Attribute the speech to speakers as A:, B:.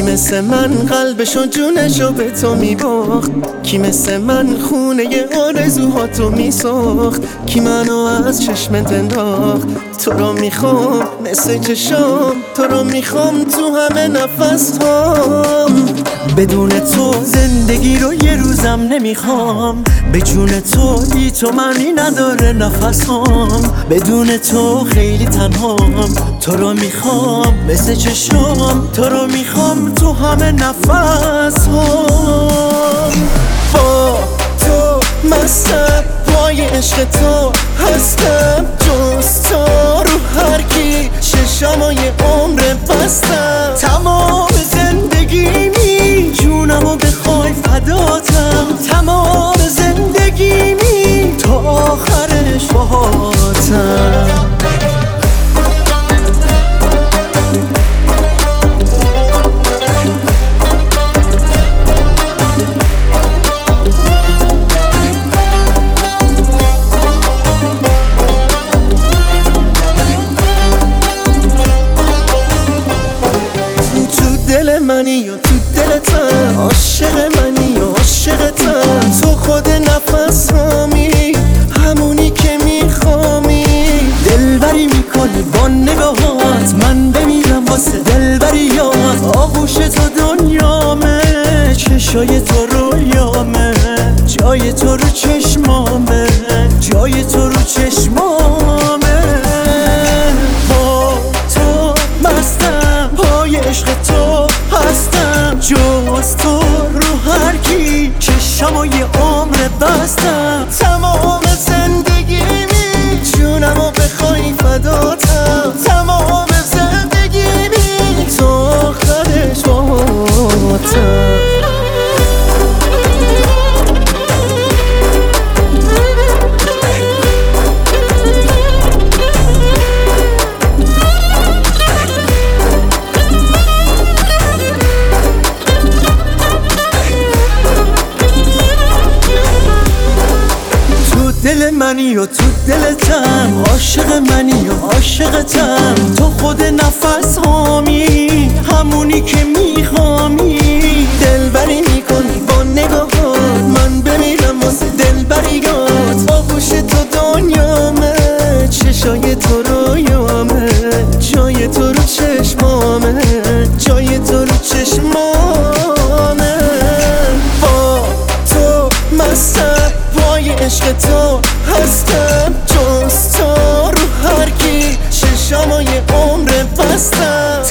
A: مثل من قلبشو جونشو به تو میباخت؟ کی مثل من خونه آرزوهاتو میساخت؟ کی منو از چشمت انداخت؟ تو رو می‌خوام مثل چشام تو رو می‌خوام تو همه نفس هام بدون تو زندگی رو یه روزم نمی‌خوام. به تو بی تو معنی نداره نفسام بدون تو خیلی تنهام. تو رو می‌خوام مثل چشام تو رو می‌خوام تو همه نفس هام با تو مستم پای عشق تو هستم. جز تو رو هر کی ششمای عمر بستم. باهاتم تو دل منی آغوش تو دنیامه چشای تو رویامه جای تو رو چشمامه جای تو رو چشمامه. با تو مستم پای عشق تو هستم. جز تو رو هر کی چشم یه عمر بستم. تمام زندگیمی جونمو بخوای فداتم. دل منی و تو دلتم عاشق منی و عاشقتم تو خود نفس هامی تو هستم. جز تو رو هر کی ششمای عمر بستم.